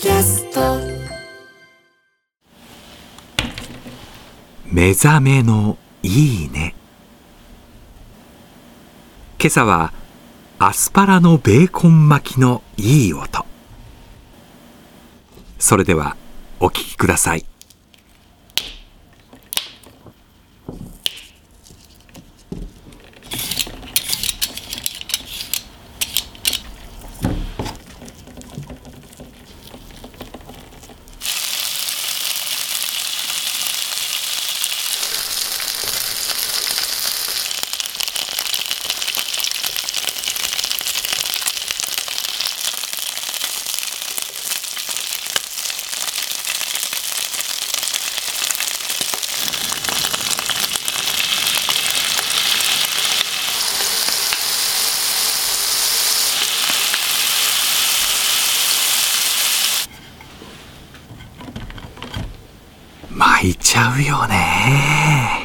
キャスト。目覚めのいいね。今朝はアスパラのベーコン巻きのいい音。それではお聞きください。巻いちゃうよね。